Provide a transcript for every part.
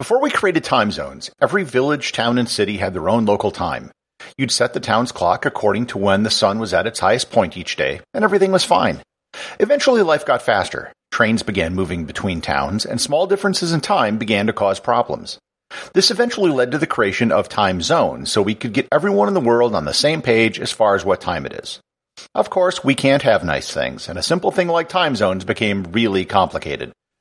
Before we created time zones, every village, town, and city had their own local time. You'd set the town's clock according to when the sun was at its highest point each day, and everything was fine. Eventually, life got faster. Trains began moving between towns, and small differences in time began to cause problems. This eventually led to the creation of time zones, so we could get everyone in the world on the same page as far as what time it is. Of course, we can't have nice things, and a simple thing like time zones became really complicated.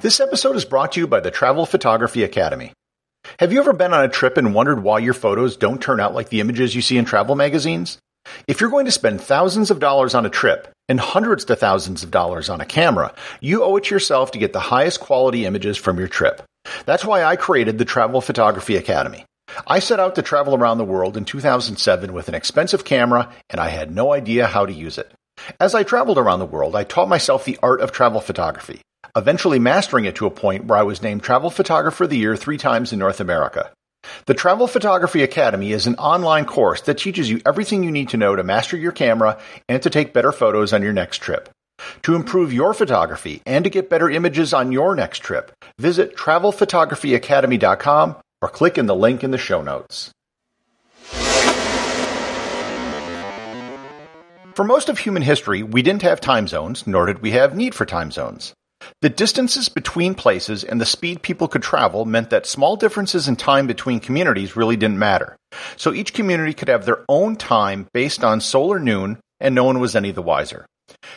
This episode is brought to you by the Travel Photography Academy. Have you ever been on a trip and wondered why your photos don't turn out like the images you see in travel magazines? If you're going to spend thousands of dollars on a trip and hundreds to thousands of dollars on a camera, you owe it to yourself to get the highest quality images from your trip. That's why I created the Travel Photography Academy. I set out to travel around the world in 2007 with an expensive camera and I had no idea how to use it. As I traveled around the world, I taught myself the art of travel photography, eventually mastering it to a point where I was named Travel Photographer of the Year three times in North America. The Travel Photography Academy is an online course that teaches you everything you need to know to master your camera and to take better photos on your next trip. To improve your photography and to get better images on your next trip, visit travelphotographyacademy.com or click in the link in the show notes. For most of human history, we didn't have time zones, nor did we have need for time zones. The distances between places and the speed people could travel meant that small differences in time between communities really didn't matter. So each community could have their own time based on solar noon, and no one was any the wiser.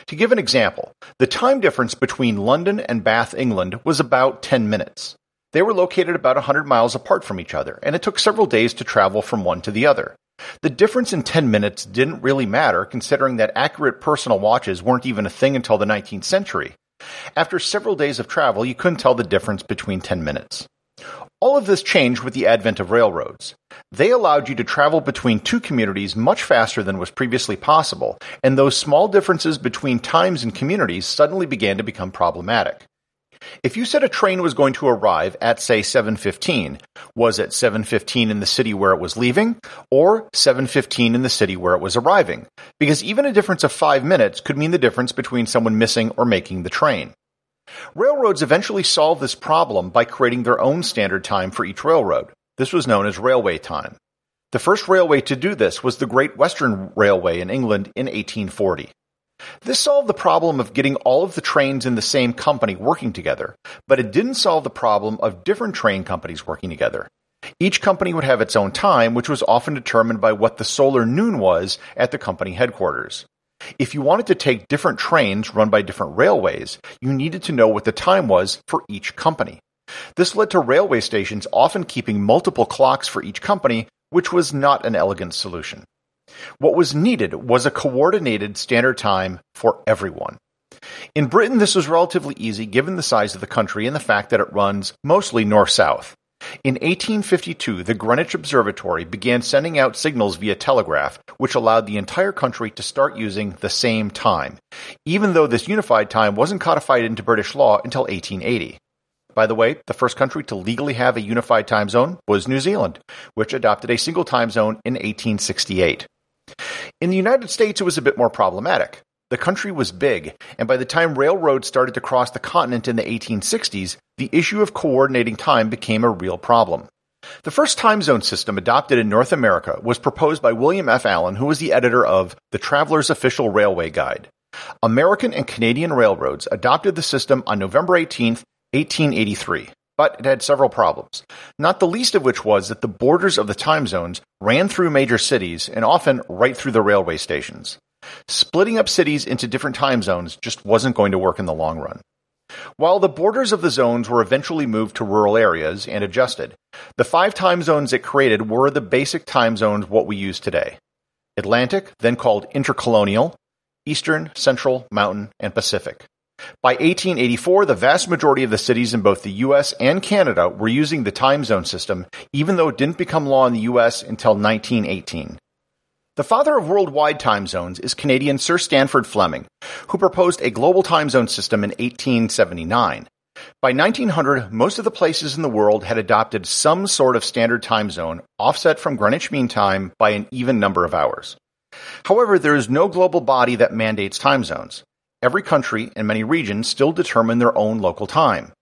To give an example, the time difference between London and Bath, England was about 10 minutes. They were located about 100 miles apart from each other, and it took several days to travel from one to the other. The difference in 10 minutes didn't really matter considering that accurate personal watches weren't even a thing until the 19th century. After several days of travel, you couldn't tell the difference between 10 minutes. All of this changed with the advent of railroads. They allowed you to travel between two communities much faster than was previously possible, and those small differences between times and communities suddenly began to become problematic. If you said a train was going to arrive at say 7:15, was it 7:15 in the city where it was leaving or 7:15 in the city where it was arriving? Because even a difference of 5 minutes could mean the difference between someone missing or making the train. Railroads eventually solved this problem by creating their own standard time for each railroad. This was known as railway time. The first railway to do this was the Great Western Railway in England in 1840. This solved the problem of getting all of the trains in the same company working together, but it didn't solve the problem of different train companies working together. Each company would have its own time, which was often determined by what the solar noon was at the company headquarters. If you wanted to take different trains run by different railways, you needed to know what the time was for each company. This led to railway stations often keeping multiple clocks for each company, which was not an elegant solution. What was needed was a coordinated standard time for everyone. In Britain, this was relatively easy given the size of the country and the fact that it runs mostly north-south. In 1852, the Greenwich Observatory began sending out signals via telegraph, which allowed the entire country to start using the same time, even though this unified time wasn't codified into British law until 1880. By the way, the first country to legally have a unified time zone was New Zealand, which adopted a single time zone in 1868. In the United States, it was a bit more problematic. The country was big, and by the time railroads started to cross the continent in the 1860s, the issue of coordinating time became a real problem. The first time zone system adopted in North America was proposed by William F. Allen, who was the editor of The Traveler's Official Railway Guide. American and Canadian railroads adopted the system on November 18, 1883, but it had several problems, not the least of which was that the borders of the time zones ran through major cities and often right through the railway stations. Splitting up cities into different time zones just wasn't going to work in the long run. While the borders of the zones were eventually moved to rural areas and adjusted, the five time zones it created were the basic time zones what we use today. Atlantic, then called intercolonial, Eastern, Central, Mountain, and Pacific. By 1884, the vast majority of the cities in both the US and Canada were using the time zone system, even though it didn't become law in the US until 1918. The father of worldwide time zones is Canadian Sir Sandford Fleming, who proposed a global time zone system in 1879. By 1900, most of the places in the world had adopted some sort of standard time zone offset from Greenwich Mean Time by an even number of hours. However, there is no global body that mandates time zones. Every country and many regions still determine their own local time.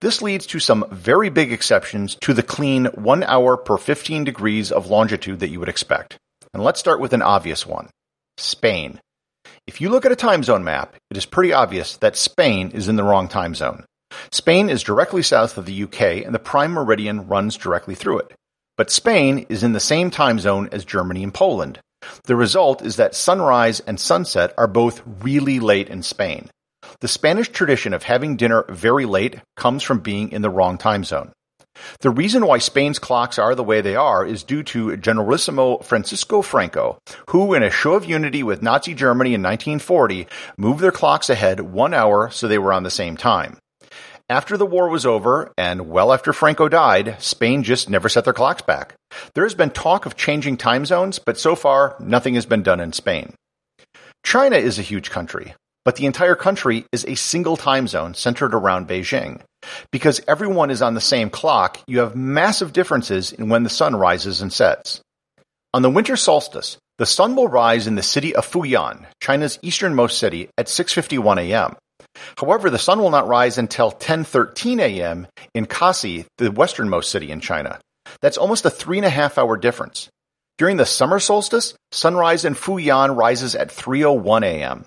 This leads to some very big exceptions to the clean one hour per 15 degrees of longitude that you would expect. And let's start with an obvious one Spain. If you look at a time zone map, it is pretty obvious that Spain is in the wrong time zone. Spain is directly south of the UK and the prime meridian runs directly through it. But Spain is in the same time zone as Germany and Poland. The result is that sunrise and sunset are both really late in Spain. The Spanish tradition of having dinner very late comes from being in the wrong time zone. The reason why Spain's clocks are the way they are is due to Generalissimo Francisco Franco, who, in a show of unity with Nazi Germany in 1940, moved their clocks ahead one hour so they were on the same time. After the war was over, and well after Franco died, Spain just never set their clocks back. There has been talk of changing time zones, but so far, nothing has been done in Spain. China is a huge country, but the entire country is a single time zone centered around Beijing. Because everyone is on the same clock, you have massive differences in when the sun rises and sets. On the winter solstice, the sun will rise in the city of Fuyuan, China's easternmost city, at 6:51 a.m. However, the sun will not rise until 10:13 a.m. in Kashi, the westernmost city in China. That's almost a three and a half hour difference. During the summer solstice, sunrise in Fuyuan rises at 3:01 a.m.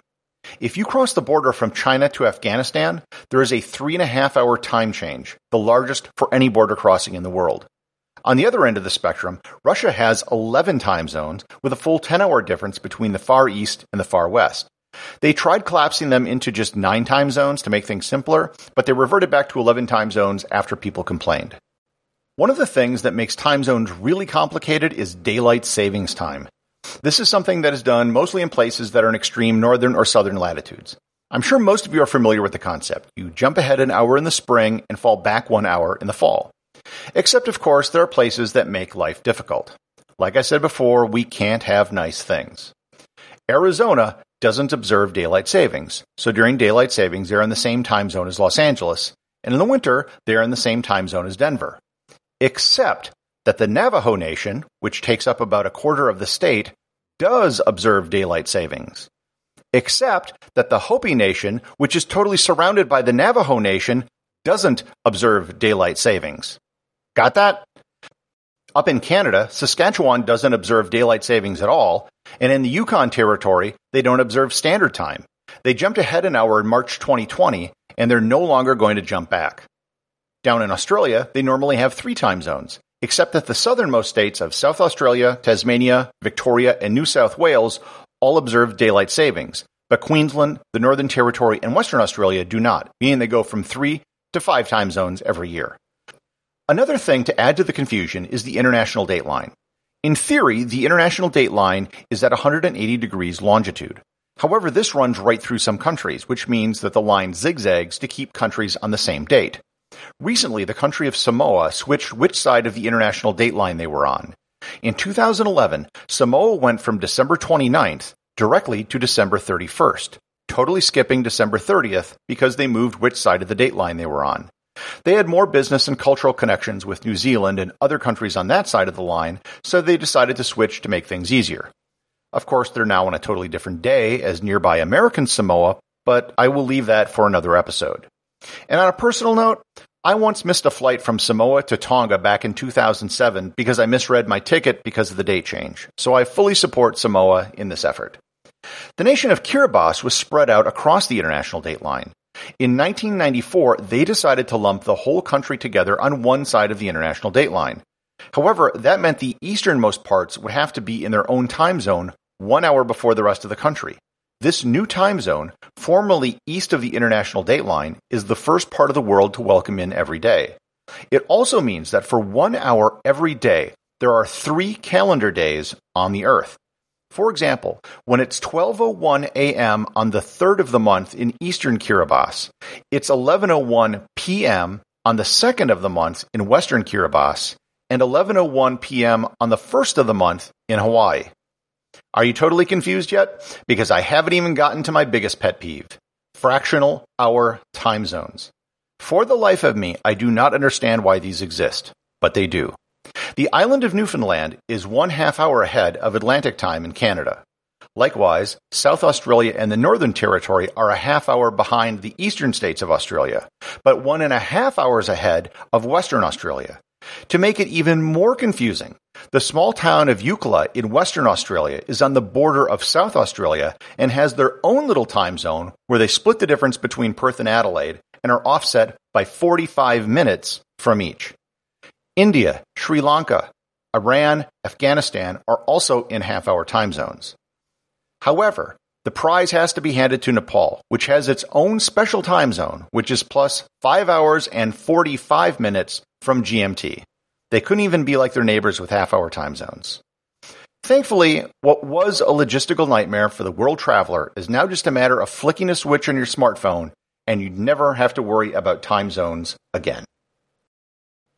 If you cross the border from China to Afghanistan, there is a three and a half hour time change, the largest for any border crossing in the world. On the other end of the spectrum, Russia has 11 time zones with a full 10 hour difference between the Far East and the Far West. They tried collapsing them into just nine time zones to make things simpler, but they reverted back to 11 time zones after people complained. One of the things that makes time zones really complicated is daylight savings time. This is something that is done mostly in places that are in extreme northern or southern latitudes. I'm sure most of you are familiar with the concept. You jump ahead an hour in the spring and fall back one hour in the fall. Except, of course, there are places that make life difficult. Like I said before, we can't have nice things. Arizona doesn't observe daylight savings, so during daylight savings, they're in the same time zone as Los Angeles, and in the winter, they're in the same time zone as Denver. Except that the Navajo Nation, which takes up about a quarter of the state, does observe daylight savings. Except that the Hopi Nation, which is totally surrounded by the Navajo Nation, doesn't observe daylight savings. Got that? Up in Canada, Saskatchewan doesn't observe daylight savings at all, and in the Yukon Territory, they don't observe standard time. They jumped ahead an hour in March 2020, and they're no longer going to jump back. Down in Australia, they normally have three time zones, except that the southernmost states of South Australia, Tasmania, Victoria, and New South Wales all observe daylight savings, but Queensland, the Northern Territory, and Western Australia do not, meaning they go from three to five time zones every year. Another thing to add to the confusion is the international dateline. In theory, the international dateline is at 180 degrees longitude. However, this runs right through some countries, which means that the line zigzags to keep countries on the same date. Recently, the country of Samoa switched which side of the international dateline they were on. In 2011, Samoa went from December 29th directly to December 31st, totally skipping December 30th because they moved which side of the dateline they were on. They had more business and cultural connections with New Zealand and other countries on that side of the line, so they decided to switch to make things easier. Of course, they're now on a totally different day as nearby American Samoa, but I will leave that for another episode. And on a personal note, I once missed a flight from Samoa to Tonga back in 2007 because I misread my ticket because of the date change. So I fully support Samoa in this effort. The nation of Kiribati was spread out across the international date line. In 1994, they decided to lump the whole country together on one side of the international date line. However, that meant the easternmost parts would have to be in their own time zone one hour before the rest of the country. This new time zone, formerly east of the international date line, is the first part of the world to welcome in every day. It also means that for one hour every day, there are three calendar days on the Earth. For example, when it's 12:01 a.m. on the 3rd of the month in eastern Kiribati, it's 11:01 p.m. on the 2nd of the month in western Kiribati, and 11:01 p.m. on the 1st of the month in Hawaii. Are you totally confused yet? Because I haven't even gotten to my biggest pet peeve fractional hour time zones. For the life of me, I do not understand why these exist, but they do. The island of Newfoundland is one half hour ahead of Atlantic time in Canada. Likewise, South Australia and the Northern Territory are a half hour behind the eastern states of Australia, but one and a half hours ahead of Western Australia. To make it even more confusing, the small town of Eucla in Western Australia is on the border of South Australia and has their own little time zone where they split the difference between Perth and Adelaide and are offset by 45 minutes from each. India, Sri Lanka, Iran, Afghanistan are also in half hour time zones. However, the prize has to be handed to Nepal, which has its own special time zone, which is plus 5 hours and 45 minutes from GMT. They couldn't even be like their neighbors with half hour time zones. Thankfully, what was a logistical nightmare for the world traveler is now just a matter of flicking a switch on your smartphone and you'd never have to worry about time zones again.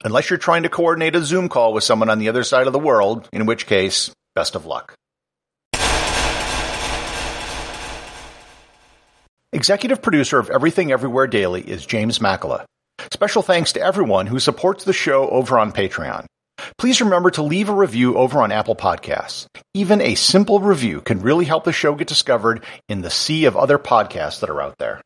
Unless you're trying to coordinate a Zoom call with someone on the other side of the world, in which case, best of luck. Executive producer of Everything Everywhere Daily is James Makala. Special thanks to everyone who supports the show over on Patreon. Please remember to leave a review over on Apple Podcasts. Even a simple review can really help the show get discovered in the sea of other podcasts that are out there.